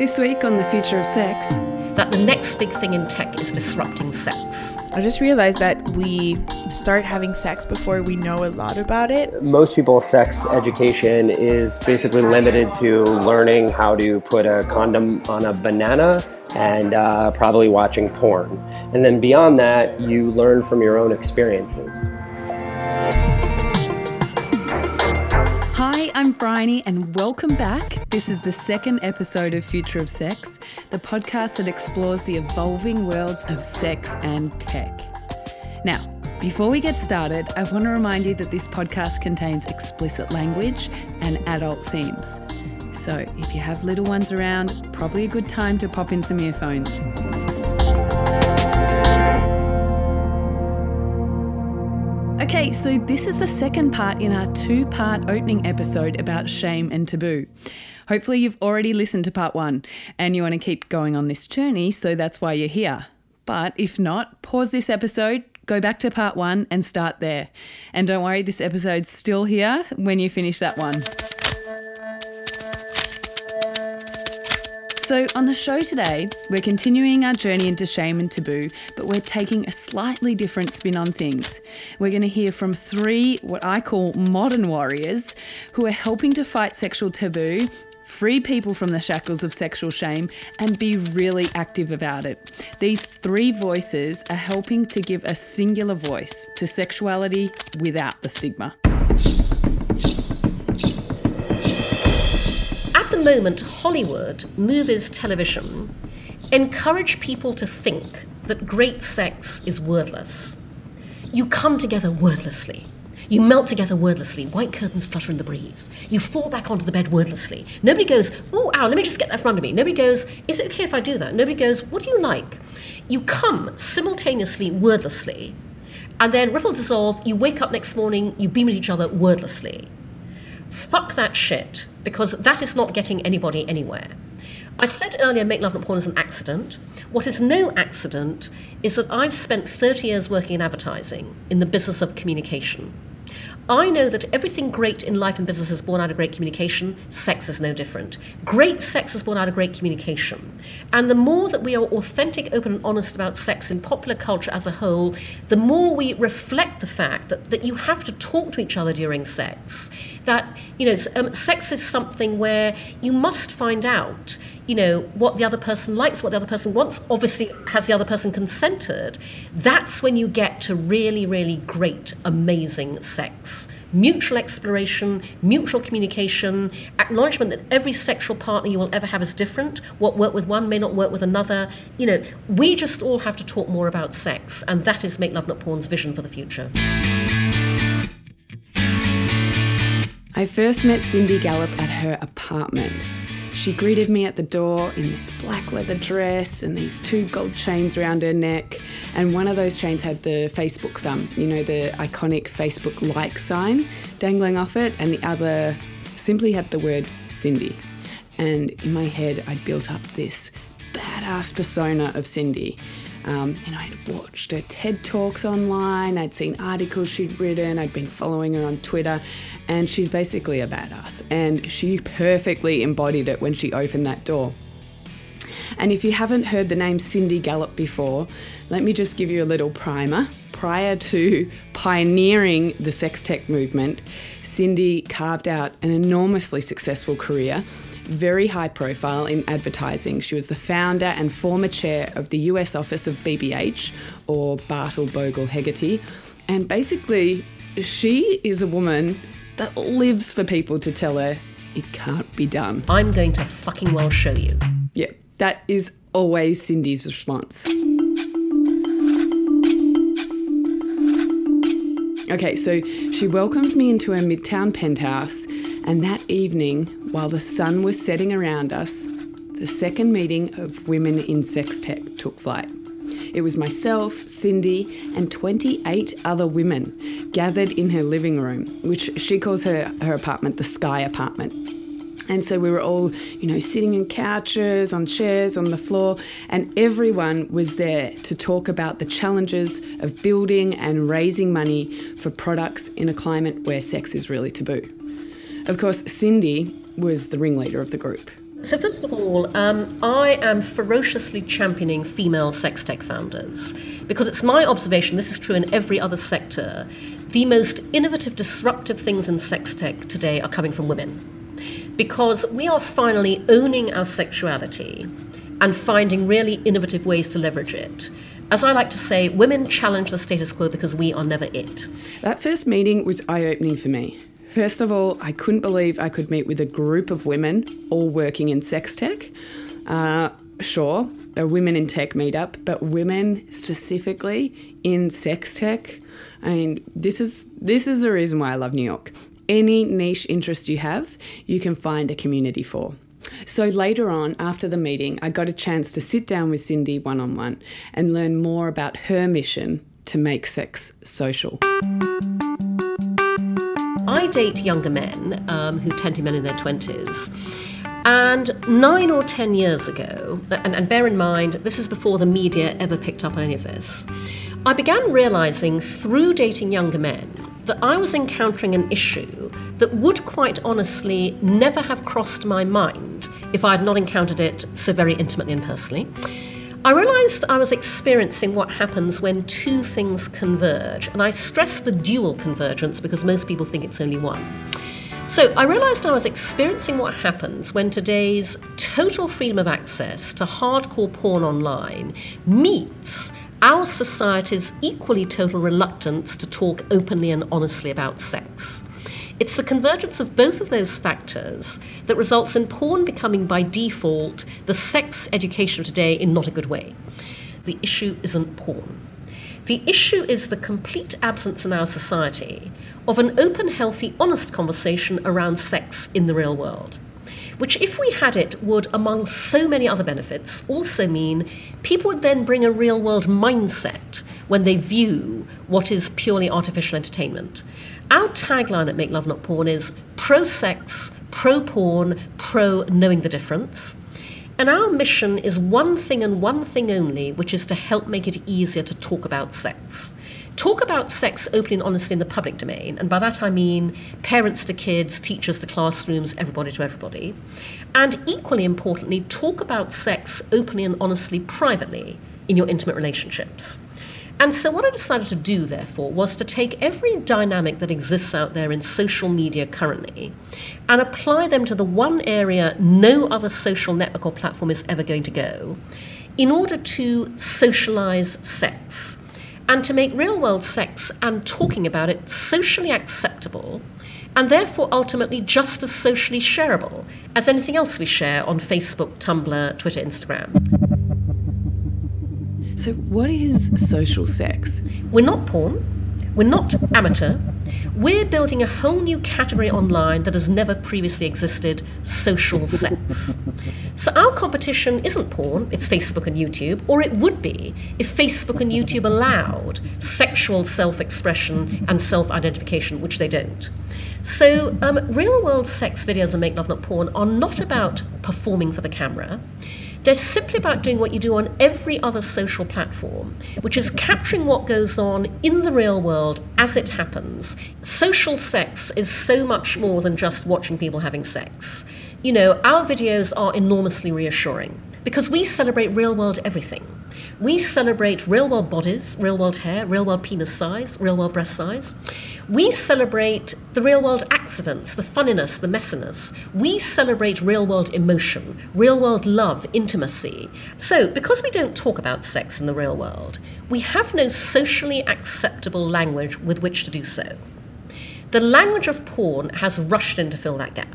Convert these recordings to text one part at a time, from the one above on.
This week on The Future of Sex, that the next big thing in tech is disrupting sex. I just realized that we start having sex before we know a lot about it. Most people's sex education is basically limited to learning how to put a condom on a banana and uh, probably watching porn. And then beyond that, you learn from your own experiences. I'm Bryony, and welcome back. This is the second episode of Future of Sex, the podcast that explores the evolving worlds of sex and tech. Now, before we get started, I want to remind you that this podcast contains explicit language and adult themes. So, if you have little ones around, probably a good time to pop in some earphones. Okay, so this is the second part in our two part opening episode about shame and taboo. Hopefully, you've already listened to part one and you want to keep going on this journey, so that's why you're here. But if not, pause this episode, go back to part one, and start there. And don't worry, this episode's still here when you finish that one. So, on the show today, we're continuing our journey into shame and taboo, but we're taking a slightly different spin on things. We're going to hear from three, what I call modern warriors, who are helping to fight sexual taboo free people from the shackles of sexual shame, and be really active about it. These three voices are helping to give a singular voice to sexuality without the stigma. Moment, Hollywood, movies, television encourage people to think that great sex is wordless. You come together wordlessly. You melt together wordlessly. White curtains flutter in the breeze. You fall back onto the bed wordlessly. Nobody goes, ooh, ow, let me just get that front of me. Nobody goes, is it okay if I do that? Nobody goes, what do you like? You come simultaneously, wordlessly, and then ripple dissolve, you wake up next morning, you beam at each other wordlessly. Fuck that shit, because that is not getting anybody anywhere. I said earlier, Make Love Not Porn is an accident. What is no accident is that I've spent 30 years working in advertising in the business of communication. I know that everything great in life and business is born out of great communication. Sex is no different. Great sex is born out of great communication. And the more that we are authentic, open, and honest about sex in popular culture as a whole, the more we reflect the fact that, that you have to talk to each other during sex. That, you know, um, sex is something where you must find out you know, what the other person likes, what the other person wants. Obviously, has the other person consented? That's when you get to really, really great, amazing sex. Mutual exploration, mutual communication, acknowledgement that every sexual partner you will ever have is different. What worked with one may not work with another. You know, we just all have to talk more about sex, and that is Make Love Not Porn's vision for the future. I first met Cindy Gallop at her apartment. She greeted me at the door in this black leather dress and these two gold chains around her neck. And one of those chains had the Facebook thumb, you know, the iconic Facebook like sign dangling off it, and the other simply had the word Cindy. And in my head, I'd built up this badass persona of Cindy. Um, and I'd watched her TED Talks online, I'd seen articles she'd written, I'd been following her on Twitter, and she's basically a badass. And she perfectly embodied it when she opened that door. And if you haven't heard the name Cindy Gallop before, let me just give you a little primer. Prior to pioneering the sex tech movement, Cindy carved out an enormously successful career very high profile in advertising. She was the founder and former chair of the US office of BBH, or Bartle Bogle Hegarty. And basically, she is a woman that lives for people to tell her it can't be done. I'm going to fucking well show you. Yeah, that is always Cindy's response. Okay, so she welcomes me into her midtown penthouse and that evening, while the sun was setting around us, the second meeting of Women in Sex Tech took flight. It was myself, Cindy, and 28 other women gathered in her living room, which she calls her, her apartment the Sky Apartment. And so we were all, you know, sitting in couches, on chairs, on the floor, and everyone was there to talk about the challenges of building and raising money for products in a climate where sex is really taboo. Of course, Cindy was the ringleader of the group. So, first of all, um, I am ferociously championing female sex tech founders because it's my observation, this is true in every other sector, the most innovative, disruptive things in sex tech today are coming from women. Because we are finally owning our sexuality and finding really innovative ways to leverage it. As I like to say, women challenge the status quo because we are never it. That first meeting was eye opening for me. First of all, I couldn't believe I could meet with a group of women all working in sex tech. Uh, sure, a women in tech meetup, but women specifically in sex tech. I mean, this is this is the reason why I love New York. Any niche interest you have, you can find a community for. So later on, after the meeting, I got a chance to sit down with Cindy one on one and learn more about her mission to make sex social. I date younger men um, who tend to be men in their 20s. And nine or ten years ago, and, and, bear in mind, this is before the media ever picked up on any of this, I began realizing through dating younger men that I was encountering an issue that would quite honestly never have crossed my mind if I had not encountered it so very intimately and personally. I realised I was experiencing what happens when two things converge, and I stress the dual convergence because most people think it's only one. So I realised I was experiencing what happens when today's total freedom of access to hardcore porn online meets our society's equally total reluctance to talk openly and honestly about sex. It's the convergence of both of those factors that results in porn becoming, by default, the sex education of today in not a good way. The issue isn't porn. The issue is the complete absence in our society of an open, healthy, honest conversation around sex in the real world. Which, if we had it, would, among so many other benefits, also mean people would then bring a real world mindset when they view what is purely artificial entertainment. Our tagline at Make Love Not Porn is pro sex, pro porn, pro knowing the difference. And our mission is one thing and one thing only, which is to help make it easier to talk about sex. Talk about sex openly and honestly in the public domain, and by that I mean parents to kids, teachers to classrooms, everybody to everybody. And equally importantly, talk about sex openly and honestly privately in your intimate relationships. And so, what I decided to do, therefore, was to take every dynamic that exists out there in social media currently and apply them to the one area no other social network or platform is ever going to go in order to socialize sex and to make real world sex and talking about it socially acceptable and therefore ultimately just as socially shareable as anything else we share on Facebook, Tumblr, Twitter, Instagram. So, what is social sex? We're not porn, we're not amateur. We're building a whole new category online that has never previously existed social sex. So, our competition isn't porn, it's Facebook and YouTube, or it would be if Facebook and YouTube allowed sexual self expression and self identification, which they don't. So, um, real world sex videos and Make Love Not Porn are not about performing for the camera. They're simply about doing what you do on every other social platform, which is capturing what goes on in the real world as it happens. Social sex is so much more than just watching people having sex. You know, our videos are enormously reassuring because we celebrate real world everything. We celebrate real world bodies, real world hair, real world penis size, real world breast size. We celebrate the real world accidents, the funniness, the messiness. We celebrate real world emotion, real world love, intimacy. So, because we don't talk about sex in the real world, we have no socially acceptable language with which to do so. The language of porn has rushed in to fill that gap.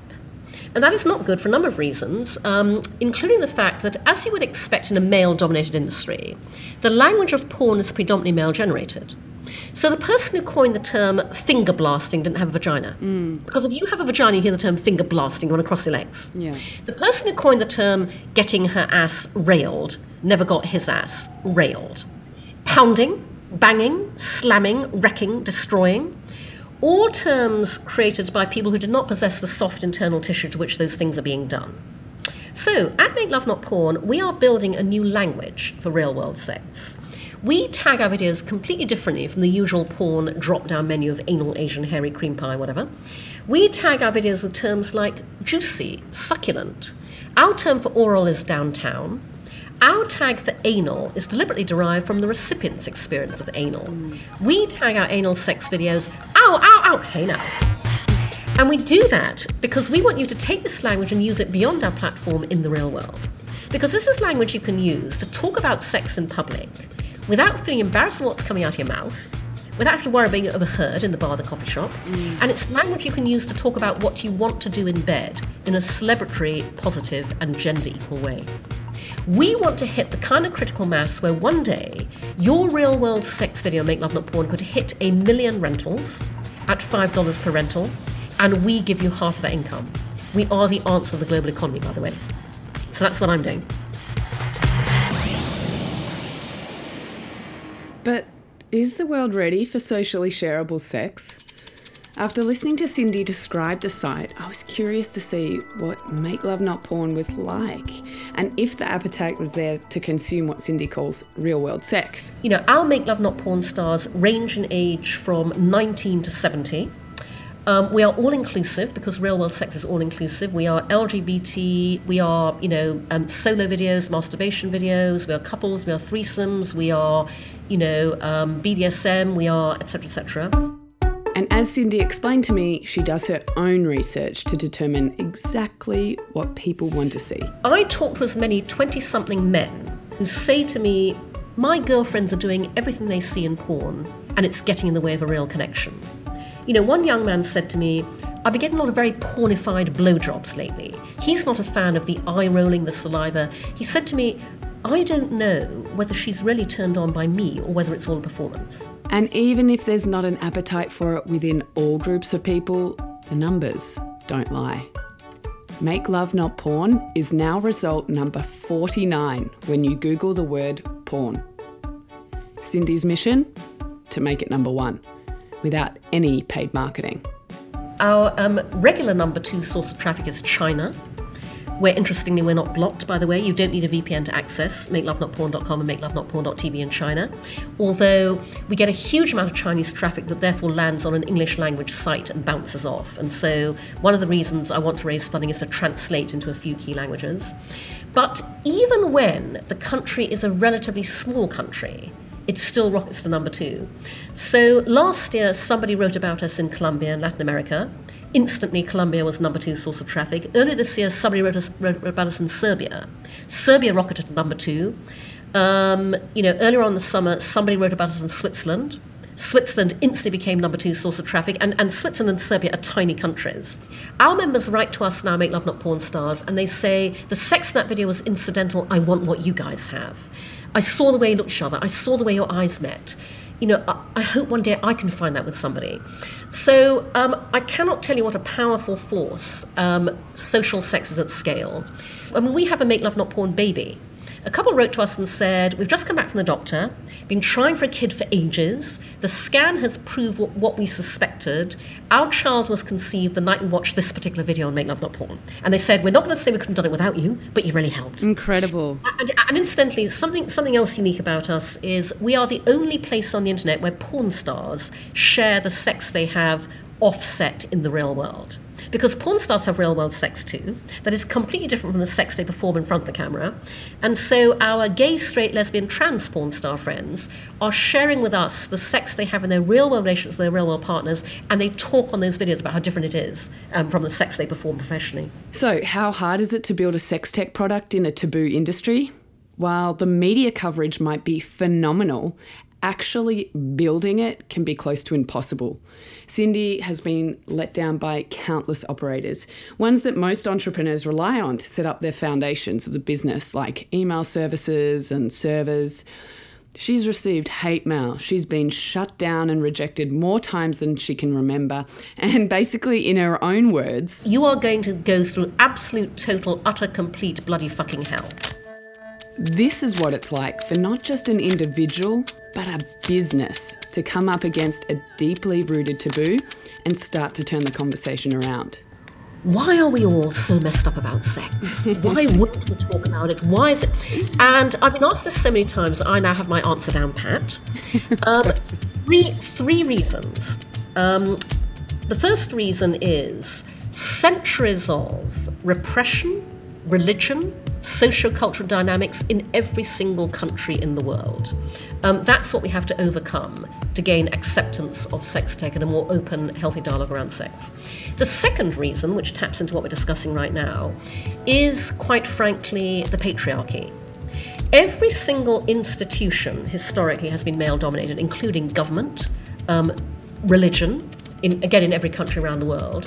And that is not good for a number of reasons, um, including the fact that, as you would expect in a male dominated industry, the language of porn is predominantly male generated. So the person who coined the term finger blasting didn't have a vagina. Mm. Because if you have a vagina, you hear the term finger blasting, you want to cross your legs. Yeah. The person who coined the term getting her ass railed never got his ass railed. Pounding, banging, slamming, wrecking, destroying all terms created by people who did not possess the soft internal tissue to which those things are being done. So, at Make Love Not Porn, we are building a new language for real world sex. We tag our videos completely differently from the usual porn drop down menu of anal, Asian, hairy, cream pie, whatever. We tag our videos with terms like juicy, succulent, Our term for oral is downtown. Our tag for anal is deliberately derived from the recipient's experience of anal. We tag our anal sex videos, ow, ow, ow, hey now. And we do that because we want you to take this language and use it beyond our platform in the real world. Because this is language you can use to talk about sex in public without feeling embarrassed of what's coming out of your mouth, without having to worry about being overheard in the bar, the coffee shop. Mm. And it's language you can use to talk about what you want to do in bed in a celebratory, positive, and gender equal way. We want to hit the kind of critical mass where one day your real world sex video, Make Love Not Porn, could hit a million rentals at $5 per rental, and we give you half of that income. We are the answer to the global economy, by the way. So that's what I'm doing. But is the world ready for socially shareable sex? After listening to Cindy describe the site, I was curious to see what Make Love Not Porn was like and if the appetite was there to consume what Cindy calls real world sex. You know, our Make Love Not Porn stars range in age from 19 to 70. Um, we are all inclusive because real world sex is all inclusive. We are LGBT. We are, you know, um, solo videos, masturbation videos. We are couples. We are threesomes. We are, you know, um, BDSM. We are, etc., etc. And as Cindy explained to me, she does her own research to determine exactly what people want to see. I talk to as many 20 something men who say to me, My girlfriends are doing everything they see in porn, and it's getting in the way of a real connection. You know, one young man said to me, I've been getting a lot of very pornified blowjobs lately. He's not a fan of the eye rolling, the saliva. He said to me, I don't know whether she's really turned on by me or whether it's all a performance. And even if there's not an appetite for it within all groups of people, the numbers don't lie. Make Love Not Porn is now result number 49 when you Google the word porn. Cindy's mission? To make it number one without any paid marketing. Our um, regular number two source of traffic is China, where interestingly we're not blocked, by the way. You don't need a VPN to access makelovenotporn.com and makelovenotporn.tv in China. Although we get a huge amount of Chinese traffic that therefore lands on an English language site and bounces off. And so one of the reasons I want to raise funding is to translate into a few key languages. But even when the country is a relatively small country, it still rockets to number two. So last year, somebody wrote about us in Colombia and Latin America. Instantly, Colombia was number two source of traffic. Earlier this year, somebody wrote, us, wrote about us in Serbia. Serbia rocketed to number two. Um, you know, earlier on the summer, somebody wrote about us in Switzerland. Switzerland instantly became number two source of traffic, and, and Switzerland and Serbia are tiny countries. Our members write to us now, Make Love Not Porn Stars, and they say, The sex in that video was incidental, I want what you guys have. I saw the way you looked at each other. I saw the way your eyes met. You know, I, I hope one day I can find that with somebody. So um, I cannot tell you what a powerful force um, social sex is at scale. I mean, we have a Make Love Not Porn baby. A couple wrote to us and said, We've just come back from the doctor, been trying for a kid for ages. The scan has proved what, what we suspected. Our child was conceived the night we watched this particular video on Make Love Not Porn. And they said, We're not going to say we couldn't have done it without you, but you really helped. Incredible. And, and incidentally, something, something else unique about us is we are the only place on the internet where porn stars share the sex they have offset in the real world. Because porn stars have real world sex too, that is completely different from the sex they perform in front of the camera. And so our gay, straight, lesbian, trans porn star friends are sharing with us the sex they have in their real world relationships with their real world partners, and they talk on those videos about how different it is um, from the sex they perform professionally. So, how hard is it to build a sex tech product in a taboo industry? While the media coverage might be phenomenal, actually building it can be close to impossible. Cindy has been let down by countless operators, ones that most entrepreneurs rely on to set up their foundations of the business, like email services and servers. She's received hate mail. She's been shut down and rejected more times than she can remember. And basically, in her own words, You are going to go through absolute, total, utter, complete, bloody fucking hell. this is what it's like for not just an individual, but a business to come up against a deeply rooted taboo and start to turn the conversation around. why are we all so messed up about sex? Why wouldn't we talk about it? Why is it? And I've been asked this so many times, I now have my answer down pat. Um, three, three reasons. Um, the first reason is centuries of repression, religion, socio-cultural dynamics in every single country in the world. Um, that's what we have to overcome to gain acceptance of sex tech and a more open, healthy dialogue around sex. The second reason, which taps into what we're discussing right now, is quite frankly the patriarchy. Every single institution historically has been male dominated, including government, um, religion, in, again in every country around the world.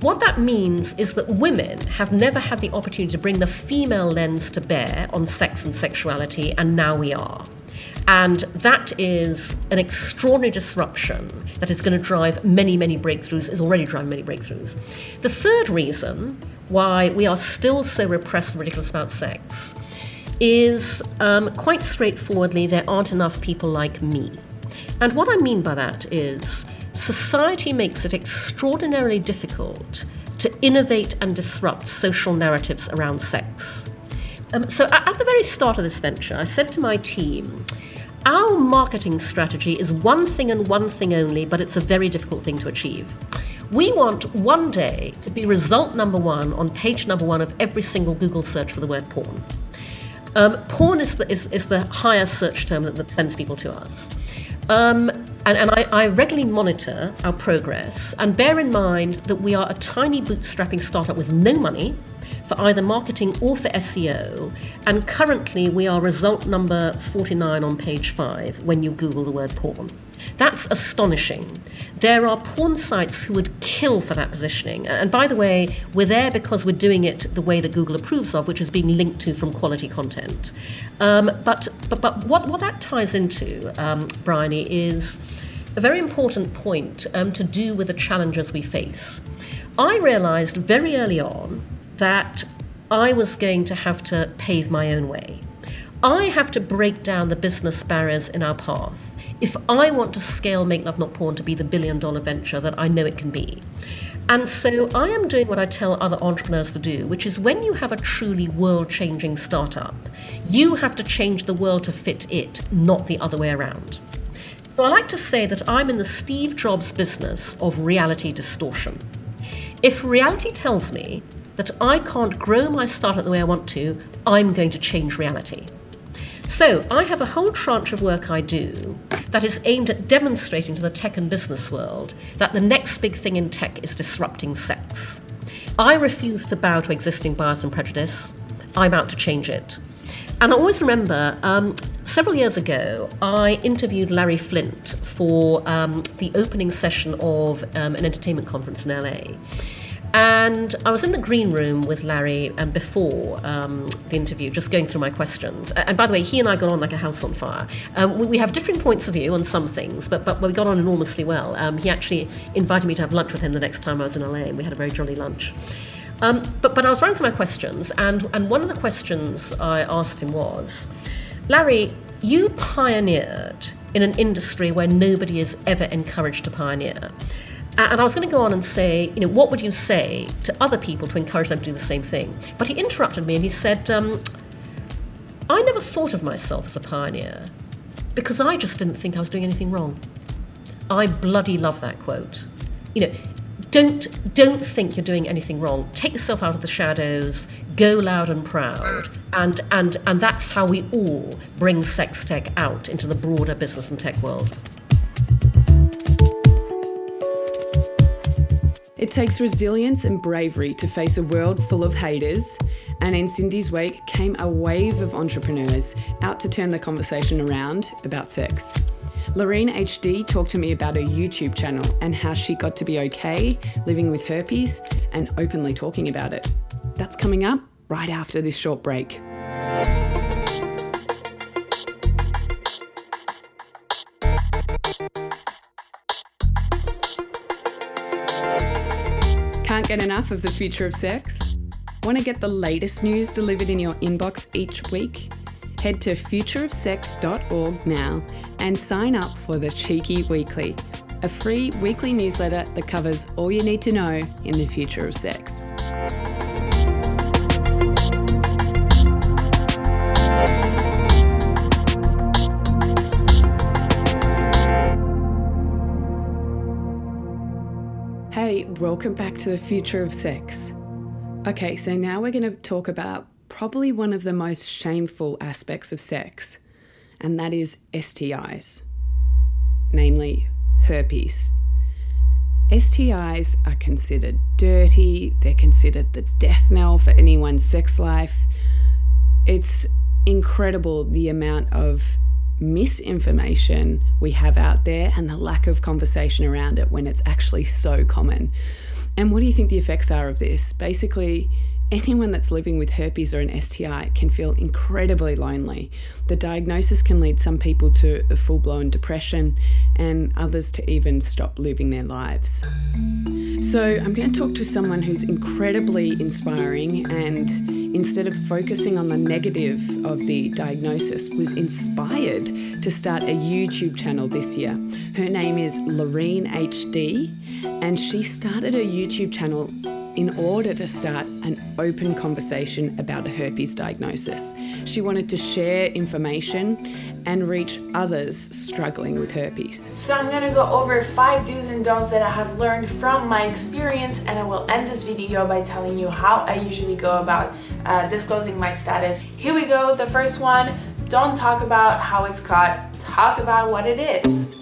What that means is that women have never had the opportunity to bring the female lens to bear on sex and sexuality, and now we are. And that is an extraordinary disruption that is going to drive many, many breakthroughs, is already driving many breakthroughs. The third reason why we are still so repressed and ridiculous about sex is um, quite straightforwardly there aren't enough people like me. And what I mean by that is society makes it extraordinarily difficult to innovate and disrupt social narratives around sex. Um, so, at the very start of this venture, I said to my team, our marketing strategy is one thing and one thing only, but it's a very difficult thing to achieve. We want one day to be result number one on page number one of every single Google search for the word porn. Um, porn is the, is, is the highest search term that, that sends people to us. Um, and, and I, I, regularly monitor our progress and bear in mind that we are a tiny bootstrapping startup with no money for either marketing or for SEO. And currently, we are result number 49 on page 5 when you Google the word porn. That's astonishing. There are porn sites who would kill for that positioning. And by the way, we're there because we're doing it the way that Google approves of, which is being linked to from quality content. Um, but, but, but what, what that ties into, um, Bryony, is a very important point um, to do with the challenges we face. I realized very early on that I was going to have to pave my own way. I have to break down the business barriers in our path if I want to scale Make Love Not Porn to be the billion dollar venture that I know it can be. And so I am doing what I tell other entrepreneurs to do, which is when you have a truly world changing startup, you have to change the world to fit it, not the other way around. So I like to say that I'm in the Steve Jobs business of reality distortion. If reality tells me that I can't grow my startup the way I want to, I'm going to change reality. So I have a whole tranche of work I do that is aimed at demonstrating to the tech and business world that the next big thing in tech is disrupting sex. I refuse to bow to existing bias and prejudice. I'm out to change it. And I always remember um, several years ago, I interviewed Larry Flynt for um, the opening session of um, an entertainment conference in LA. And I was in the green room with Larry um, before um, the interview, just going through my questions. And by the way, he and I got on like a house on fire. Um, we, we, have different points of view on some things, but, but we got on enormously well. Um, he actually invited me to have lunch with him the next time I was in LA, and we had a very jolly lunch. Um, but, but I was running through my questions, and, and one of the questions I asked him was Larry, you pioneered in an industry where nobody is ever encouraged to pioneer. And I was going to go on and say, you know, what would you say to other people to encourage them to do the same thing? But he interrupted me and he said, um, I never thought of myself as a pioneer because I just didn't think I was doing anything wrong. I bloody love that quote. You know, don't don't think you're doing anything wrong. Take yourself out of the shadows, go loud and proud, and and and that's how we all bring sex tech out into the broader business and tech world. It takes resilience and bravery to face a world full of haters, and in Cindy's wake came a wave of entrepreneurs out to turn the conversation around about sex. Lorene HD talked to me about her YouTube channel and how she got to be okay living with herpes and openly talking about it. That's coming up right after this short break. Can't get enough of the future of sex? Want to get the latest news delivered in your inbox each week? Head to futureofsex.org now and sign up for the Cheeky Weekly, a free weekly newsletter that covers all you need to know in the future of sex. Welcome back to the future of sex. Okay, so now we're going to talk about probably one of the most shameful aspects of sex, and that is STIs, namely herpes. STIs are considered dirty, they're considered the death knell for anyone's sex life. It's incredible the amount of misinformation we have out there and the lack of conversation around it when it's actually so common. And what do you think the effects are of this? Basically, anyone that's living with herpes or an STI can feel incredibly lonely. The diagnosis can lead some people to a full blown depression and others to even stop living their lives. So, I'm going to talk to someone who's incredibly inspiring and instead of focusing on the negative of the diagnosis, was inspired to start a YouTube channel this year. Her name is Lorene HD, and she started a YouTube channel in order to start an open conversation about a herpes diagnosis. She wanted to share information and reach others struggling with herpes. So, I'm gonna go over five do's and don'ts that I have learned from my experience, and I will end this video by telling you how I usually go about uh, disclosing my status. Here we go. The first one don't talk about how it's caught, talk about what it is.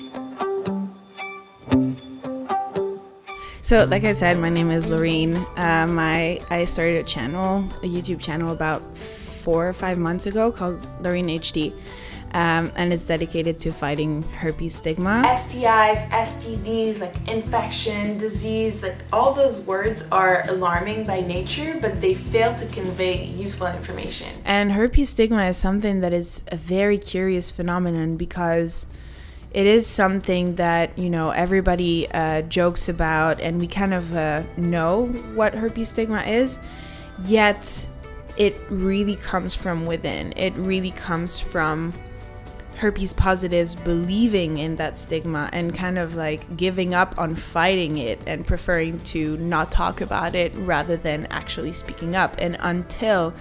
So, like I said, my name is Lorene. Um, I, I started a channel, a YouTube channel, about four or five months ago called Lorene HD. Um, and it's dedicated to fighting herpes stigma. STIs, STDs, like infection, disease, like all those words are alarming by nature, but they fail to convey useful information. And herpes stigma is something that is a very curious phenomenon because it is something that you know everybody uh, jokes about and we kind of uh, know what herpes stigma is. Yet it really comes from within. It really comes from herpes positives believing in that stigma and kind of like giving up on fighting it and preferring to not talk about it rather than actually speaking up. And until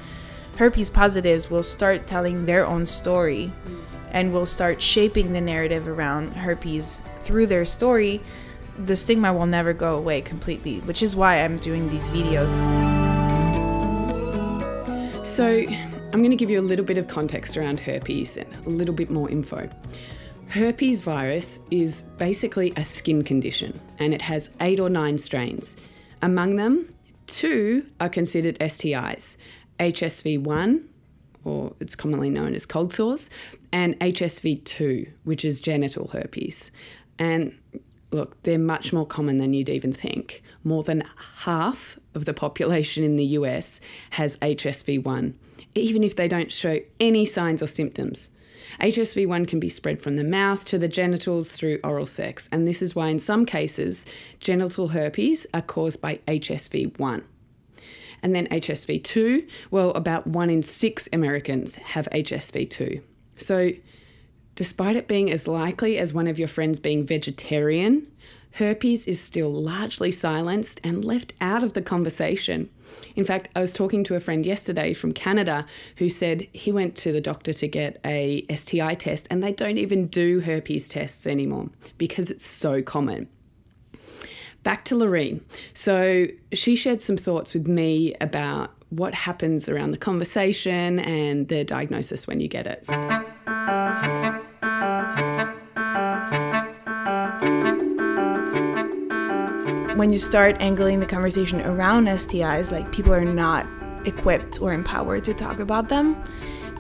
herpes positives will start telling their own story and will start shaping the narrative around herpes through their story, the stigma will never go away completely, which is why I'm doing these videos. So, I'm going to give you a little bit of context around herpes and a little bit more info. Herpes virus is basically a skin condition and it has eight or nine strains. Among them, two are considered STIs HSV1, or it's commonly known as cold sores, and HSV2, which is genital herpes. And look, they're much more common than you'd even think. More than half of the population in the US has HSV1, even if they don't show any signs or symptoms. HSV1 can be spread from the mouth to the genitals through oral sex, and this is why, in some cases, genital herpes are caused by HSV1. And then HSV2, well, about one in six Americans have HSV2. So, despite it being as likely as one of your friends being vegetarian, herpes is still largely silenced and left out of the conversation. In fact, I was talking to a friend yesterday from Canada who said he went to the doctor to get a STI test and they don't even do herpes tests anymore because it's so common. Back to Lorene. So she shared some thoughts with me about what happens around the conversation and the diagnosis when you get it. When you start angling the conversation around STIs, like people are not equipped or empowered to talk about them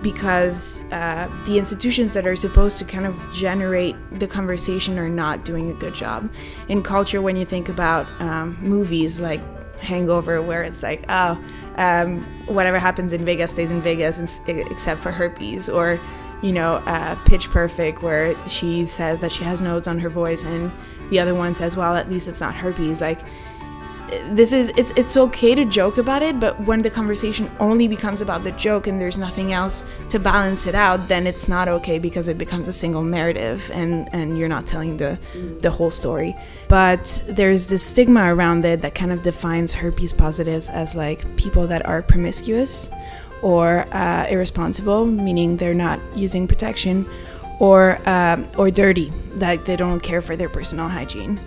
because uh, the institutions that are supposed to kind of generate the conversation are not doing a good job. In culture, when you think about um, movies like Hangover, where it's like, oh, um, whatever happens in Vegas stays in Vegas, except for herpes, or you know, uh, Pitch Perfect, where she says that she has nodes on her voice, and the other one says, well, at least it's not herpes. Like, this is it's it's okay to joke about it but when the conversation only becomes about the joke and there's nothing else to balance it out then it's not okay because it becomes a single narrative and and you're not telling the the whole story. But there's this stigma around it that kind of defines herpes positives as like people that are promiscuous or uh, irresponsible meaning they're not using protection or uh, or dirty like they don't care for their personal hygiene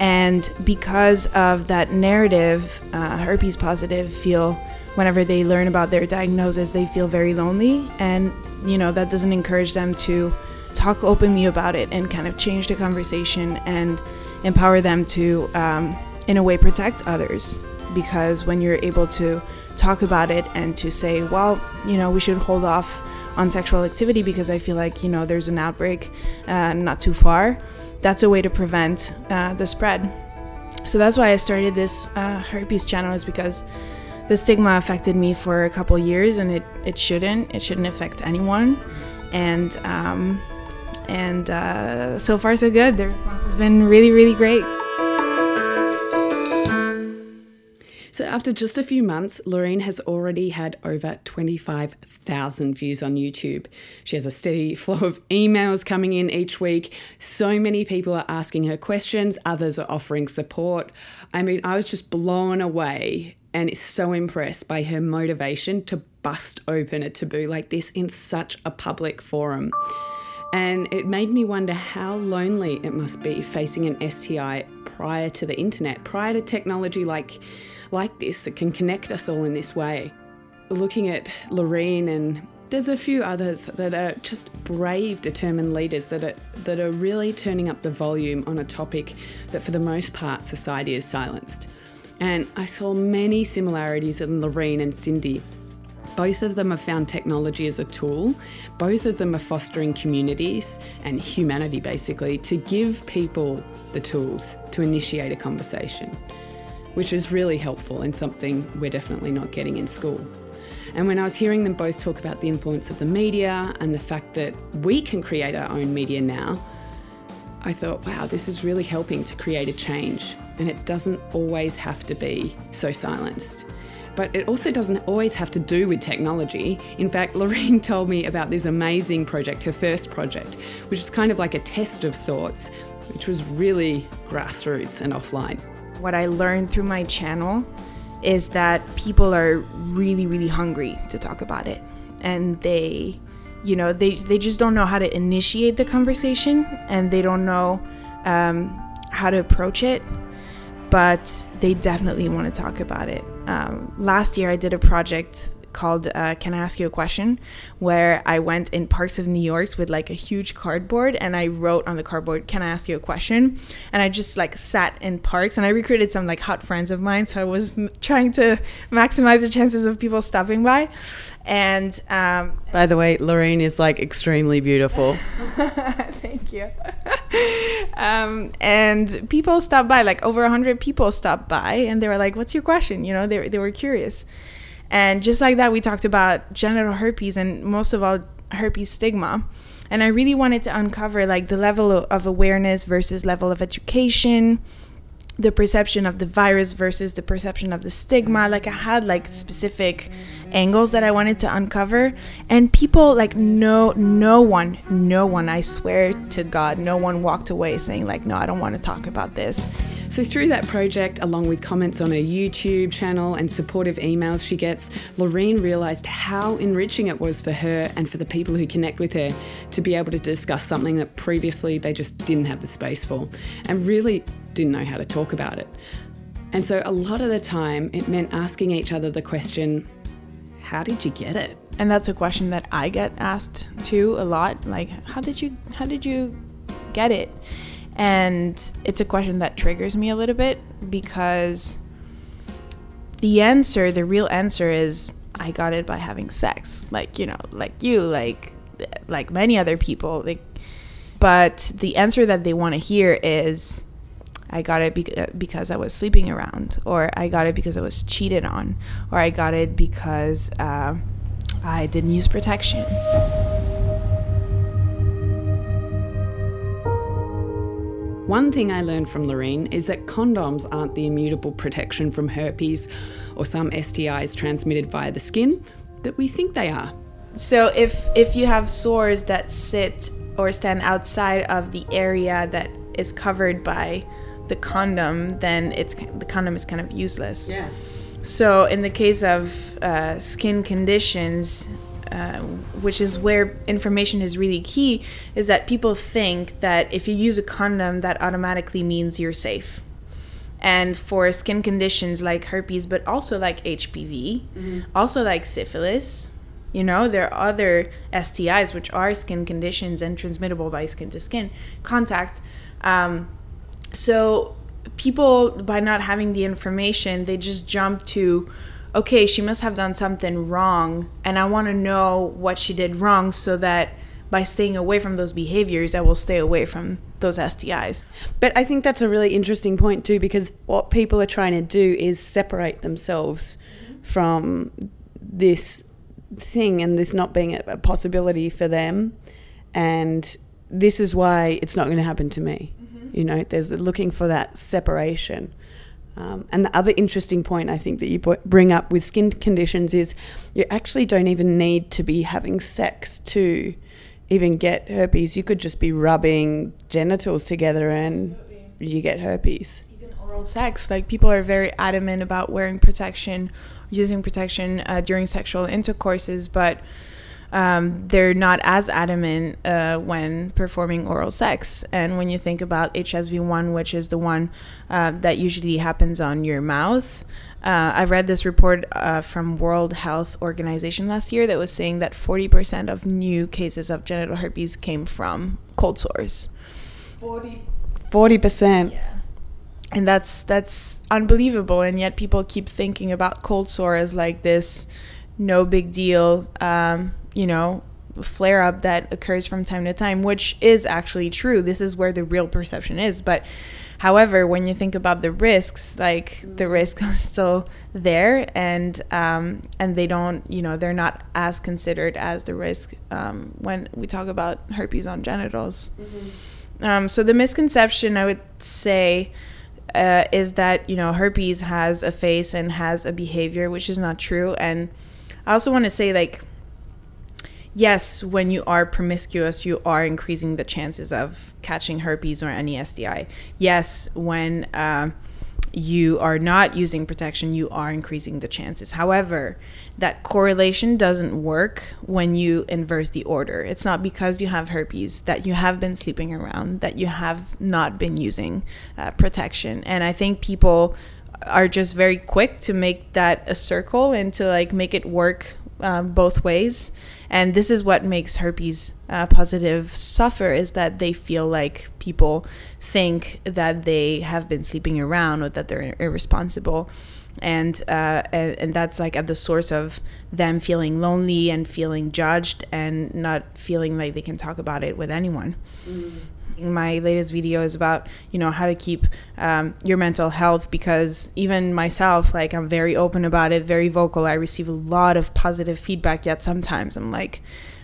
And because of that narrative, uh, herpes positive feel whenever they learn about their diagnosis, they feel very lonely. And, you know, that doesn't encourage them to talk openly about it and kind of change the conversation and empower them to, um, in a way, protect others. Because when you're able to talk about it and to say, well, you know, we should hold off on sexual activity because I feel like, you know, there's an outbreak uh, not too far, that's a way to prevent uh, the spread. So that's why I started this uh, herpes channel, is because the stigma affected me for a couple years and it, it shouldn't. It shouldn't affect anyone. And, um, and uh, so far, so good. The response has been really, really great. So, after just a few months, Lorraine has already had over 25,000 views on YouTube. She has a steady flow of emails coming in each week. So many people are asking her questions, others are offering support. I mean, I was just blown away and so impressed by her motivation to bust open a taboo like this in such a public forum. And it made me wonder how lonely it must be facing an STI prior to the internet, prior to technology like like this that can connect us all in this way. Looking at Lorraine and there's a few others that are just brave, determined leaders that are that are really turning up the volume on a topic that for the most part society is silenced. And I saw many similarities in Lorraine and Cindy. Both of them have found technology as a tool. Both of them are fostering communities and humanity basically to give people the tools to initiate a conversation which is really helpful and something we're definitely not getting in school. And when I was hearing them both talk about the influence of the media and the fact that we can create our own media now, I thought, wow, this is really helping to create a change. And it doesn't always have to be so silenced. But it also doesn't always have to do with technology. In fact, Lorraine told me about this amazing project, her first project, which is kind of like a test of sorts, which was really grassroots and offline what I learned through my channel is that people are really, really hungry to talk about it. And they, you know, they, they just don't know how to initiate the conversation and they don't know um, how to approach it, but they definitely want to talk about it. Um, last year, I did a project called uh, Can I Ask You a Question? where I went in parks of New York with like a huge cardboard and I wrote on the cardboard, Can I ask you a question? And I just like sat in parks and I recruited some like hot friends of mine. So I was m- trying to maximize the chances of people stopping by. And um, by the way, Lorraine is like extremely beautiful. Thank you. um, and people stopped by, like over 100 people stopped by, and they were like, What's your question? You know, they, they were curious. And just like that, we talked about genital herpes and most of all, herpes stigma. And I really wanted to uncover like the level of awareness versus level of education, the perception of the virus versus the perception of the stigma. Like I had like specific angles that I wanted to uncover. And people like no no one, no one, I swear to God, no one walked away saying like, no, I don't want to talk about this. So, through that project, along with comments on her YouTube channel and supportive emails she gets, Lorraine realised how enriching it was for her and for the people who connect with her to be able to discuss something that previously they just didn't have the space for and really didn't know how to talk about it. And so, a lot of the time, it meant asking each other the question, How did you get it? And that's a question that I get asked too a lot. Like, how did you how did you get it? And it's a question that triggers me a little bit because the answer, the real answer is I got it by having sex. Like, you know, like you, like like many other people. Like but the answer that they want to hear is I got it because I was sleeping around, or I got it because I was cheated on, or I got it because uh, I didn't use protection. One thing I learned from Lorraine is that condoms aren't the immutable protection from herpes or some STIs transmitted via the skin that we think they are. So if if you have sores that sit or stand outside of the area that is covered by the condom, then it's the condom is kind of useless. Yeah. So in the case of uh, skin conditions, uh, which is where information is really key, is that people think that if you use a condom, that automatically means you're safe. And for skin conditions like herpes, but also like HPV, mm-hmm. also like syphilis, you know, there are other STIs which are skin conditions and transmittable by skin to skin contact. Um, so people, by not having the information, they just jump to, okay, she must have done something wrong, and I want to know what she did wrong so that by staying away from those behaviors, I will stay away from those STIs. But I think that's a really interesting point too, because what people are trying to do is separate themselves from this thing and this not being a, possibility for them. And this is why it's not going to happen to me. You know, there's looking for that separation. Um, and the other interesting point I think that you bring up with skin conditions is you actually don't even need to be having sex to even get herpes. You could just be rubbing genitals together and you get herpes. Even oral sex, like people are very adamant about wearing protection using protection uh, during sexual intercourses, but um, they're not as adamant uh, when performing oral sex. And when you think about HSV1, which is the one uh, that usually happens on your mouth, uh, I read this report uh, from World Health Organization last year that was saying that 40% of new cases of genital herpes came from cold sores. 40 40%. Yeah and that's that's unbelievable and yet people keep thinking about cold sore as like this no big deal um, you know flare up that occurs from time to time which is actually true this is where the real perception is but however when you think about the risks like the risk is still there and um, and they don't you know they're not as considered as the risk um, when we talk about herpes on genitals mm-hmm. um, so the misconception i would say uh, is that you know herpes has a face and has a behavior, which is not true. And I also want to say like yes, when you are promiscuous, you are increasing the chances of catching herpes or any STI. Yes, when uh, you are not using protection, you are increasing the chances. However, that correlation doesn't work when you inverse the order. It's not because you have herpes that you have been sleeping around, that you have not been using uh, protection. And I think people are just very quick to make that a circle and to like make it work um, both ways. And this is what makes herpes uh, positive suffer is that they feel like people think that they have been sleeping around or that they're irresponsible. And, uh, and and that's like at the source of them feeling lonely and feeling judged and not feeling like they can talk about it with anyone. Mm my latest video is about you know how to keep um, your mental health because even myself like i'm very open about it very vocal. I receive a lot of positive feedback yet sometimes. I'm like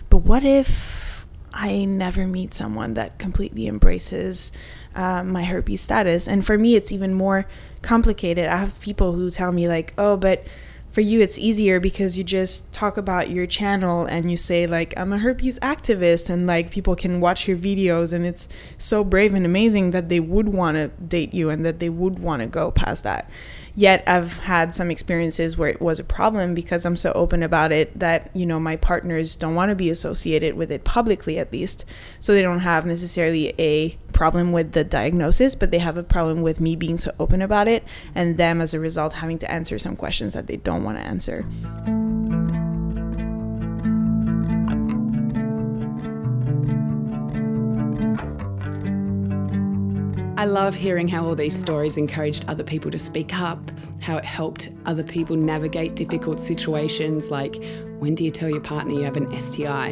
but what if i never meet someone that completely embraces uh, my herpes status? And for me it's even more complicated. I have people who tell me like oh but for you it's easier because you just talk about your channel and you say like I'm a herpes activist and like people can watch your videos and it's so brave and amazing that they would want to date you and that they would want to go past that. Yet I've had some experiences where it was a problem because I'm so open about it that, you know, my partners don't want to be associated with it publicly at least. So they don't have necessarily a problem with the diagnosis, but they have a problem with me being so open about it and them as a result having to answer some questions that they don't want to answer. I love hearing how all these stories encouraged other people to speak up, how it helped other people navigate difficult situations like when do you tell your partner you have an STI?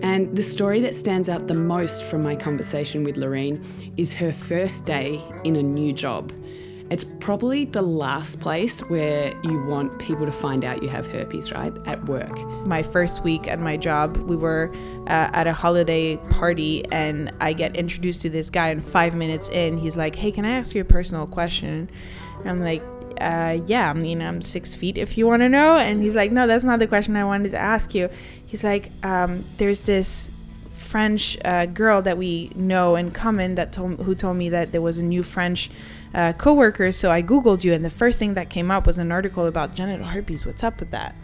And the story that stands out the most from my conversation with Lorene is her first day in a new job. It's probably the last place where you want people to find out you have herpes, right? At work. My first week at my job, we were uh, at a holiday party and I get introduced to this guy, and five minutes in, he's like, Hey, can I ask you a personal question? And I'm like, uh, yeah, I mean, I'm six feet if you want to know. And he's like, no, that's not the question I wanted to ask you. He's like, um, there's this French uh, girl that we know in common that told who told me that there was a new French uh, coworker. So I googled you, and the first thing that came up was an article about genital herpes. What's up with that?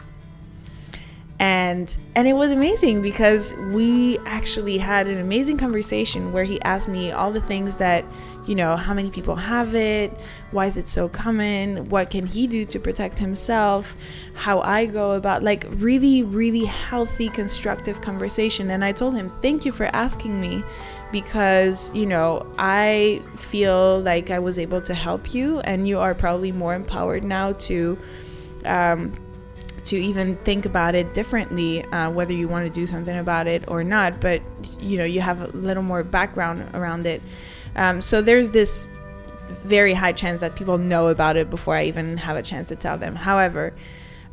and and it was amazing because we actually had an amazing conversation where he asked me all the things that you know how many people have it why is it so common what can he do to protect himself how i go about like really really healthy constructive conversation and i told him thank you for asking me because you know i feel like i was able to help you and you are probably more empowered now to um, to even think about it differently, uh, whether you want to do something about it or not. But you know, you have a little more background around it. Um, so there's this very high chance that people know about it before I even have a chance to tell them. However,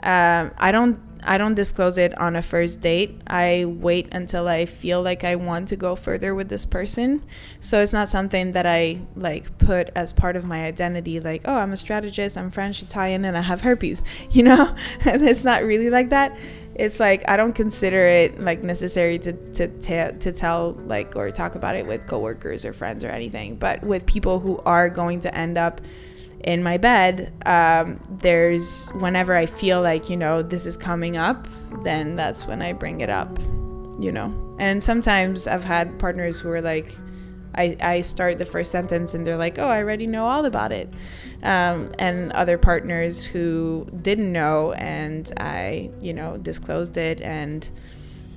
um, I don't I don't disclose it on a first date. I wait until I feel like I want to go further with this person. So it's not something that I like put as part of my identity like, oh, I'm a strategist, I'm French, Italian and I have herpes. You know? And it's not really like that. It's like I don't consider it like necessary to to t- to tell like or talk about it with coworkers or friends or anything, but with people who are going to end up in my bed, um, there's whenever I feel like, you know, this is coming up, then that's when I bring it up, you know. And sometimes I've had partners who are like, I, I start the first sentence and they're like, oh, I already know all about it. Um, and other partners who didn't know and I, you know, disclosed it and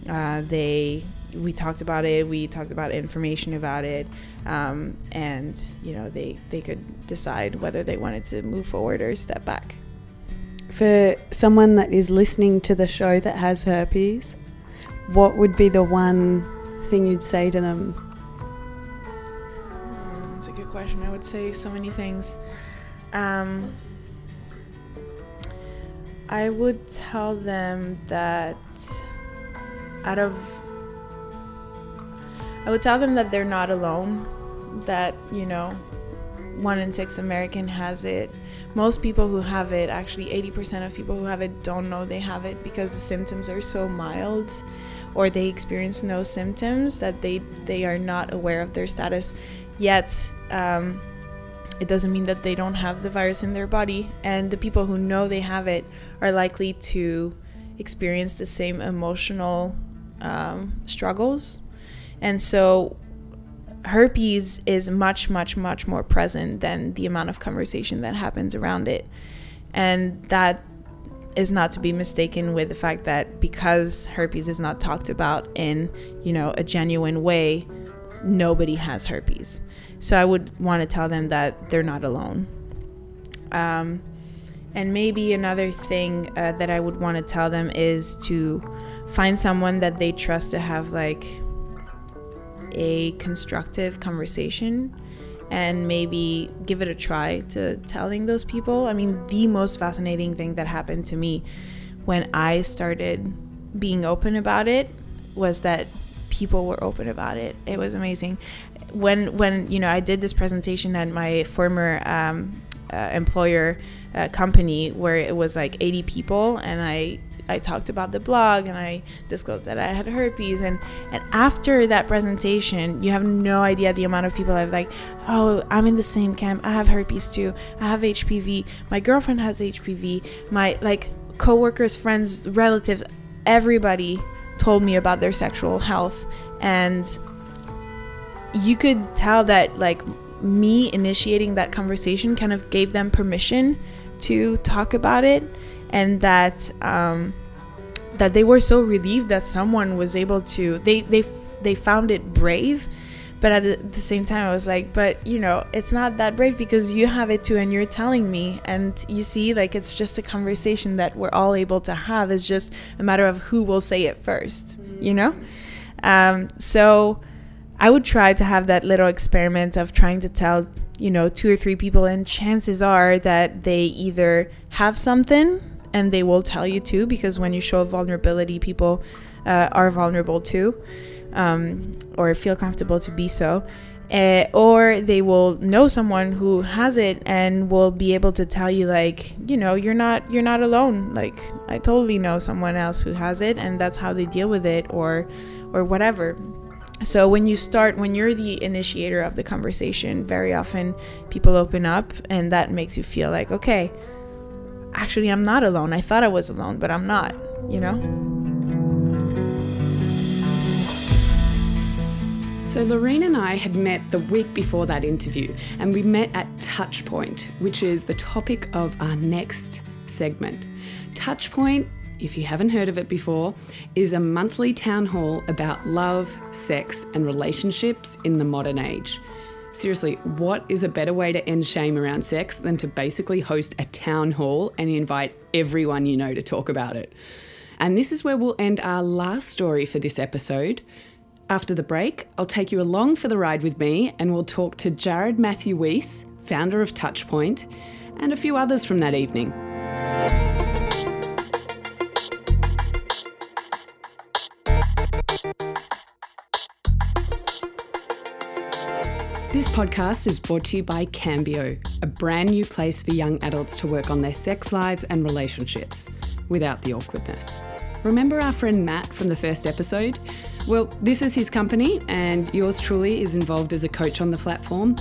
uh, they we talked about it. We talked about information about it, um, and you know they they could decide whether they wanted to move forward or step back. For someone that is listening to the show that has herpes, what would be the one thing you'd say to them? That's a good question. I would say so many things. Um, I would tell them that out of I would tell them that they're not alone, that, you know, one in six American has it. Most people who have it, actually 80% of people who have it, don't know they have it because the symptoms are so mild or they experience no symptoms that they, they are not aware of their status. Yet, um, it doesn't mean that they don't have the virus in their body. And the people who know they have it are likely to experience the same emotional um, struggles and so herpes is much, much, much more present than the amount of conversation that happens around it. And that is not to be mistaken with the fact that because herpes is not talked about in, you know, a genuine way, nobody has herpes. So I would want to tell them that they're not alone. Um, and maybe another thing uh, that I would want to tell them is to find someone that they trust to have like a constructive conversation and maybe give it a try to telling those people. I mean, the most fascinating thing that happened to me when I started being open about it was that people were open about it. It was amazing. When when you know I did this presentation at my former um, uh, employer uh, company where it was like 80 people and I I talked about the blog and I disclosed that I had herpes. And and after that presentation you have no idea the amount of people I've like oh I'm in the same camp. I have herpes too. I have HPV my girlfriend has HPV my like coworkers friends relatives everybody told me about their sexual health. And you could tell that like me initiating that conversation kind of gave them permission to talk about it and that um, that they were so relieved that someone was able to they they they found it brave but at the same time i was like but you know it's not that brave because you have it too and you're telling me. And you see like it's just a conversation that we're all able to have. It's just a matter of who will say it first you know? Um, so i would try to have that little experiment of trying to tell you know two or three people and chances are that they either have something and they will tell you too because when you show vulnerability people uh, are vulnerable too um, or feel comfortable to be so. Uh, or they will know someone who has it and will be able to tell you like you know you're not you're not alone. Like i totally know someone else who has it and that's how they deal with it or or whatever. So when you start when you're the initiator of the conversation very often people open up and that makes you feel like okay actually, I'm not alone. I thought I was alone, but I'm not, you know? So, Lorraine and I had met the week before that interview, and we met at Touchpoint, which is the topic of our next segment. Touchpoint, if you haven't heard of it before, is a monthly town hall about love, sex, and relationships in the modern age. Seriously, what is a better way to end shame around sex than to basically host a town hall and invite everyone you know to talk about it? And this is where we'll end our last story for this episode. After the break, I'll take you along for the ride with me and we'll talk to Jared Matthew Weiss, founder of Touchpoint, and a few others from that evening. This podcast is brought to you by Cambio, a brand new place for young adults to work on their sex lives and relationships without the awkwardness. Remember our friend Matt from the first episode? Well, this is his company, and yours truly is involved as a coach on the platform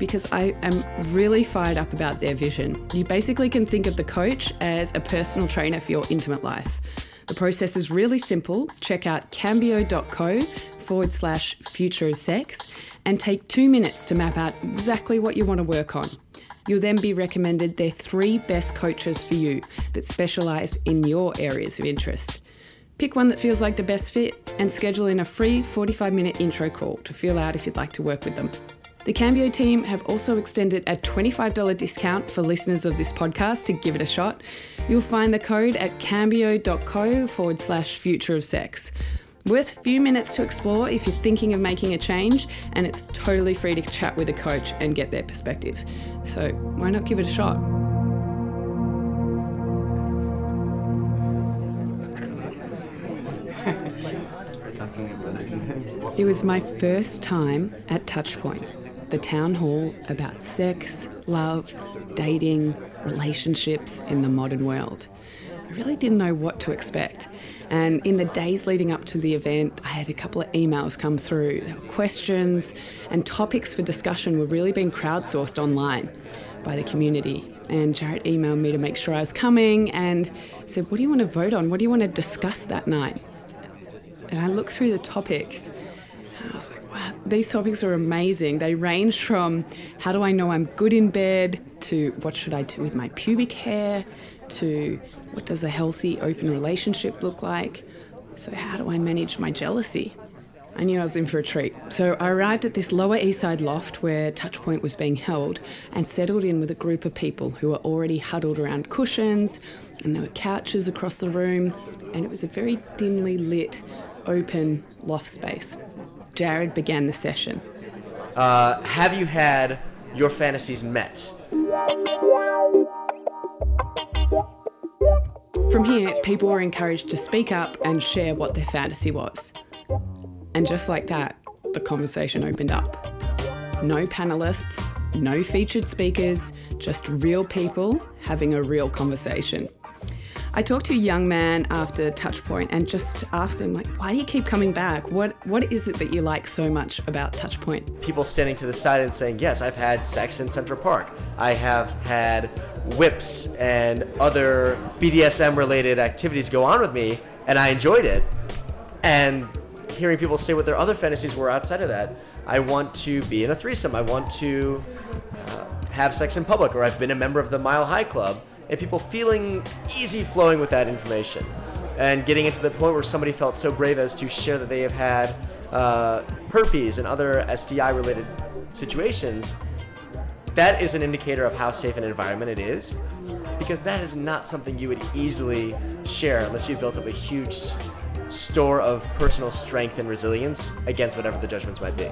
because I am really fired up about their vision. You basically can think of the coach as a personal trainer for your intimate life. The process is really simple. Check out cambio.co forward slash future of sex and take two minutes to map out exactly what you want to work on. You'll then be recommended their three best coaches for you that specialise in your areas of interest. Pick one that feels like the best fit and schedule in a free 45 minute intro call to feel out if you'd like to work with them. The Cambio team have also extended a $25 discount for listeners of this podcast to give it a shot. You'll find the code at cambio.co forward slash future of sex. Worth a few minutes to explore if you're thinking of making a change, and it's totally free to chat with a coach and get their perspective. So, why not give it a shot? It was my first time at Touchpoint, the town hall about sex, love, dating, relationships in the modern world. I really didn't know what to expect. And in the days leading up to the event, I had a couple of emails come through. Questions and topics for discussion were really being crowdsourced online by the community. And Jared emailed me to make sure I was coming and said, What do you want to vote on? What do you want to discuss that night? And I looked through the topics and I was like, wow, these topics are amazing. They range from how do I know I'm good in bed to what should I do with my pubic hair to what does a healthy, open relationship look like? So, how do I manage my jealousy? I knew I was in for a treat. So I arrived at this Lower East Side loft where Touchpoint was being held and settled in with a group of people who were already huddled around cushions and there were couches across the room and it was a very dimly lit, open loft space. Jared began the session. Uh, have you had your fantasies met? From here, people were encouraged to speak up and share what their fantasy was. And just like that, the conversation opened up. No panelists, no featured speakers, just real people having a real conversation. I talked to a young man after Touchpoint and just asked him, like, why do you keep coming back? What what is it that you like so much about Touchpoint? People standing to the side and saying, Yes, I've had sex in Central Park. I have had whips and other BDSM related activities go on with me, and I enjoyed it. And hearing people say what their other fantasies were outside of that. I want to be in a threesome. I want to uh, have sex in public, or I've been a member of the Mile High Club and people feeling easy flowing with that information and getting into the point where somebody felt so brave as to share that they have had uh, herpes and other STI related situations, that is an indicator of how safe an environment it is because that is not something you would easily share unless you built up a huge store of personal strength and resilience against whatever the judgments might be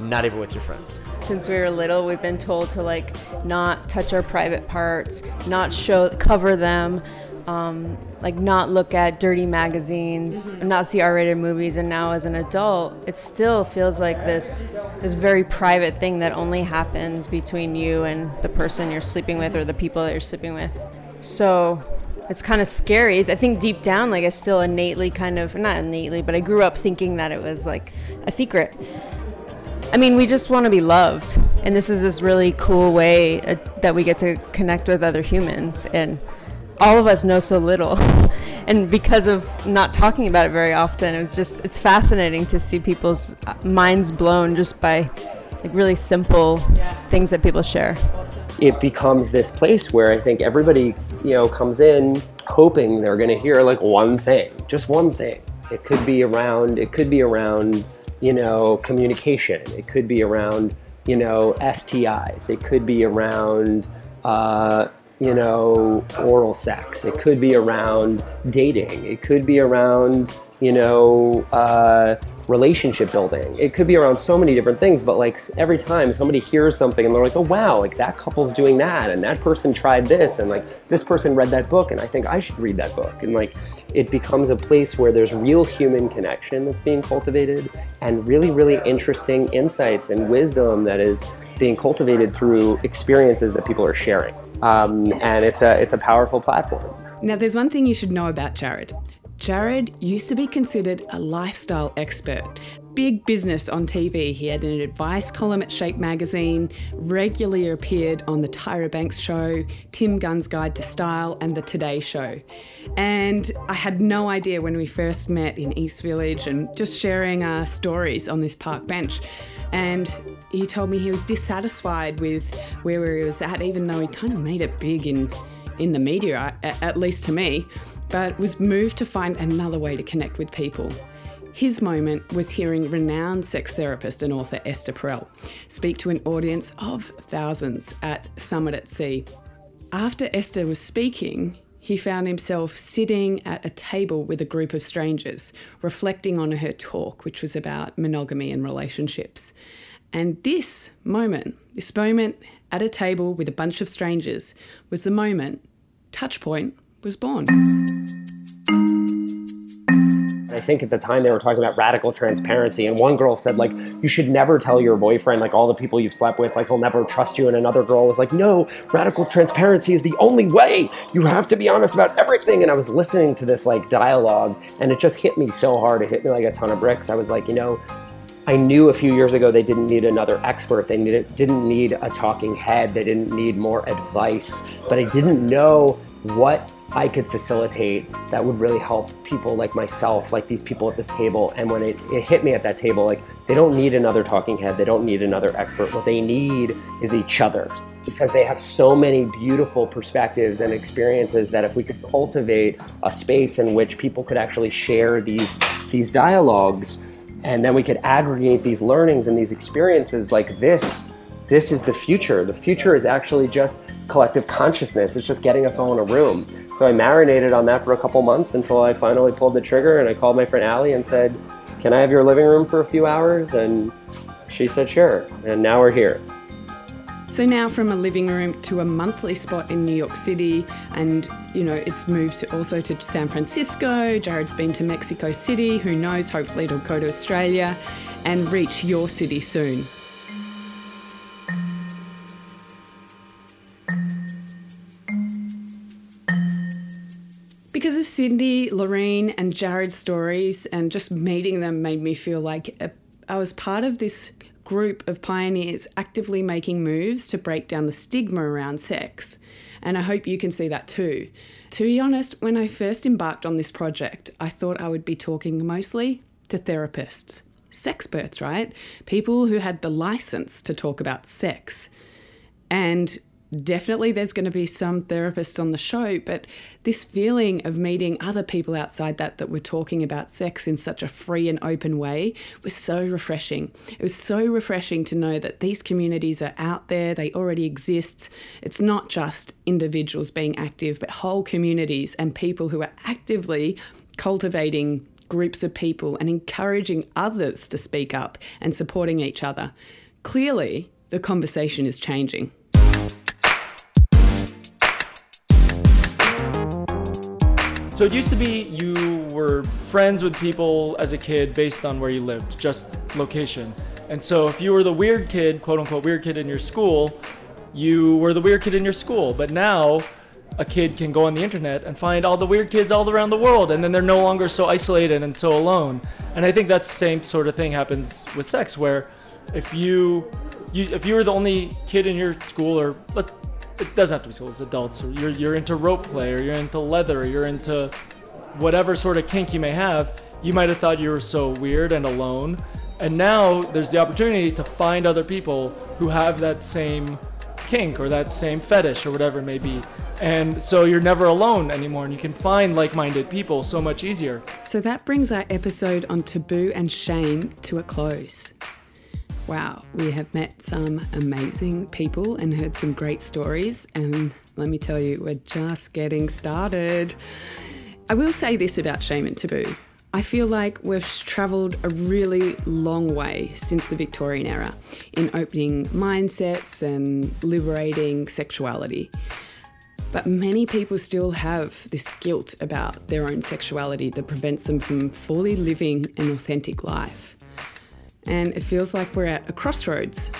not even with your friends. Since we were little, we've been told to like not touch our private parts, not show cover them, um, like not look at dirty magazines, mm-hmm. not see R-rated movies. And now, as an adult, it still feels like this this very private thing that only happens between you and the person you're sleeping with or the people that you're sleeping with. So it's kind of scary. I think deep down, like I still innately kind of not innately, but I grew up thinking that it was like a secret. I mean, we just want to be loved, and this is this really cool way uh, that we get to connect with other humans. And all of us know so little. and because of not talking about it very often, it was just, it's fascinating to see people's uh, minds blown just by like really simple yeah. things that people share. It becomes this place where I think everybody, you know, comes in hoping they're going to hear like one thing, just one thing. It could be around, it could be around, you know, communication. It could be around, you know, STIs. It could be around, uh, you know, oral sex. It could be around dating. It could be around, you know, uh, relationship building. It could be around so many different things, but like every time somebody hears something and they're like, oh wow, like that couple's doing that, and that person tried this, and like this person read that book, and I think I should read that book. And like it becomes a place where there's real human connection that's being cultivated and really, really interesting insights and wisdom that is being cultivated through experiences that people are sharing um, and it's a it's a powerful platform. Now, there's one thing you should know about Jared. Jared used to be considered a lifestyle expert. Big business on TV. He had an advice column at Shape magazine, regularly appeared on The Tyra Banks Show, Tim Gunn's Guide to Style, and The Today Show. And I had no idea when we first met in East Village and just sharing our stories on this park bench and he told me he was dissatisfied with where he was at, even though he kind of made it big in in the media, at least to me, but was moved to find another way to connect with people. His moment was hearing renowned sex therapist and author Esther Perel speak to an audience of thousands at Summit at Sea. After Esther was speaking, he found himself sitting at a table with a group of strangers, reflecting on her talk, which was about monogamy and relationships. And this moment, this moment at a table with a bunch of strangers, was the moment Touchpoint was born. I think at the time they were talking about radical transparency, and one girl said like, "You should never tell your boyfriend like all the people you've slept with, like he'll never trust you." And another girl was like, "No, radical transparency is the only way. You have to be honest about everything." And I was listening to this like dialogue, and it just hit me so hard. It hit me like a ton of bricks. I was like, you know, I knew a few years ago they didn't need another expert. They needed, didn't need a talking head. They didn't need more advice. But I didn't know what I could facilitate that would really help people like myself, like these people at this table. And when it, it hit me at that table, like they don't need another talking head, they don't need another expert. What they need is each other because they have so many beautiful perspectives and experiences that if we could cultivate a space in which people could actually share these these dialogues and then we could aggregate these learnings and these experiences like this this is the future. The future is actually just collective consciousness. It's just getting us all in a room. So I marinated on that for a couple months until I finally pulled the trigger and I called my friend Allie and said, Can I have your living room for a few hours? And she said, Sure. And now we're here. So now from a living room to a monthly spot in New York City, and you know it's moved also to San Francisco. Jared's been to Mexico City. Who knows? Hopefully it'll go to Australia, and reach your city soon. Because of Cindy, Lorene, and Jared's stories, and just meeting them made me feel like uh, I was part of this group of pioneers actively making moves to break down the stigma around sex. And I hope you can see that too. To be honest, when I first embarked on this project, I thought I would be talking mostly to therapists, sexperts, right? People who had the license to talk about sex. And definitely there's going to be some therapists on the show, but this feeling of meeting other people outside that that were talking about sex in such a free and open way was so refreshing. It was so refreshing to know that these communities are out there, they already exist. It's not just individuals being active, but whole communities and people who are actively cultivating groups of people and encouraging others to speak up and supporting each other. Clearly, the conversation is changing. So it used to be you were friends with people as a kid based on where you lived, just location. And so if you were the weird kid, quote unquote weird kid in your school, you were the weird kid in your school. But now a kid can go on the internet and find all the weird kids all around the world and then they're no longer so isolated and so alone. And I think that's the same sort of thing happens with sex where if you you if you were the only kid in your school or let's it doesn't have to be school, it's adults. You're, you're into rope play, or you're into leather, or you're into whatever sort of kink you may have, you might have thought you were so weird and alone. And now there's the opportunity to find other people who have that same kink or that same fetish or whatever it may be. And so you're never alone anymore, and you can find like minded people so much easier. So that brings our episode on taboo and shame to a close. Wow, we have met some amazing people and heard some great stories, and let me tell you, we're just getting started. I will say this about shame and taboo. I feel like we've travelled a really long way since the Victorian era in opening mindsets and liberating sexuality. But many people still have this guilt about their own sexuality that prevents them from fully living an authentic life. And it feels like we're at a crossroads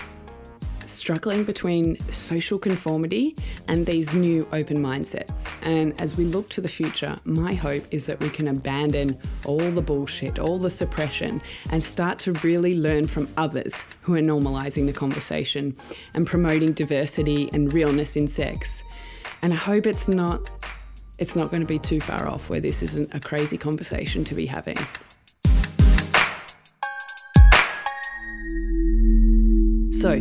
struggling between social conformity and these new open mindsets. And as we look to the future, my hope is that we can abandon all the bullshit, all the suppression, and start to really learn from others who are normalizing the conversation and promoting diversity and realness in sex. And I hope it's not it's not going to be too far off where this isn't a crazy conversation to be having. So,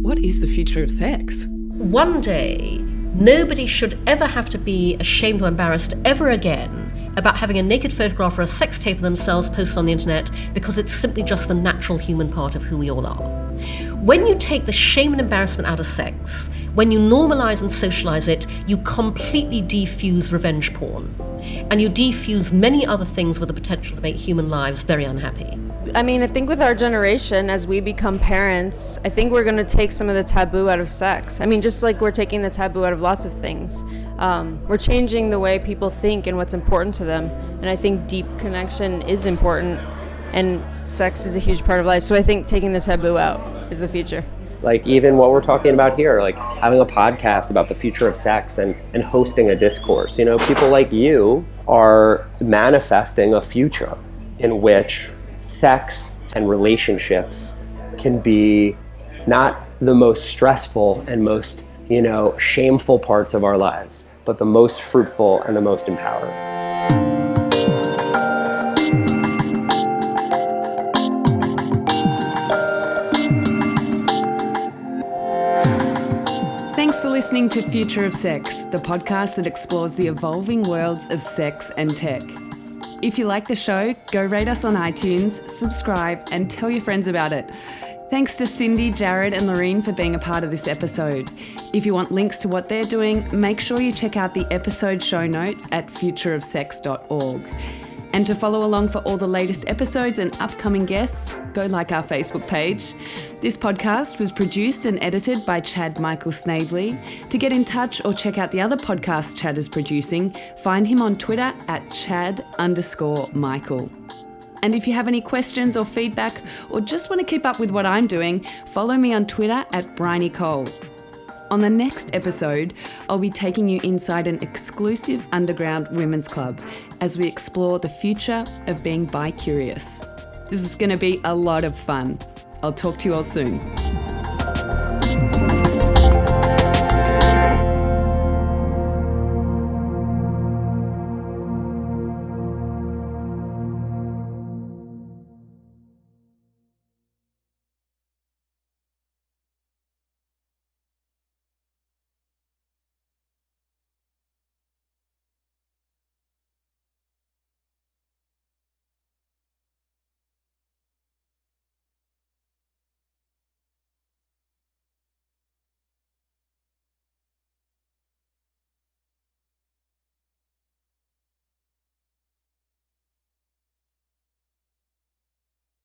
what is the future of sex? One day, nobody should ever have to be ashamed or embarrassed ever again about having a naked photograph or a sex tape of themselves posted on the internet because it's simply just the natural human part of who we all are. When you take the shame and embarrassment out of sex, when you normalize and socialize it, you completely defuse revenge porn. And you defuse many other things with the potential to make human lives very unhappy. I mean, I think with our generation, as we become parents, I think we're going to take some of the taboo out of sex. I mean, just like we're taking the taboo out of lots of things. Um, we're changing the way people think and what's important to them. And I think deep connection is important, and sex is a huge part of life. So I think taking the taboo out is the future. Like even what we're talking about here, like having a podcast about the future of sex and, and hosting a discourse. You know, people like you are manifesting a future in which sex and relationships can be not the most stressful and most, you know, shameful parts of our lives, but the most fruitful and the most empowering. Thanks for listening to Future of Sex, the podcast that explores the evolving worlds of sex and tech. If you like the show, go rate us on iTunes, subscribe, and tell your friends about it. Thanks to Cindy, Jared, and Lorene for being a part of this episode. If you want links to what they're doing, make sure you check out the episode show notes at futureofsex.org. And to follow along for all the latest episodes and upcoming guests, go like our Facebook page. This podcast was produced and edited by Chad Michael Snavely. To get in touch or check out the other podcasts Chad is producing, find him on Twitter at Chad underscore Michael. And if you have any questions or feedback, or just want to keep up with what I'm doing, follow me on Twitter at Bryony Cole. On the next episode, I'll be taking you inside an exclusive underground women's club as we explore the future of being bi curious. This is going to be a lot of fun. I'll talk to you all soon.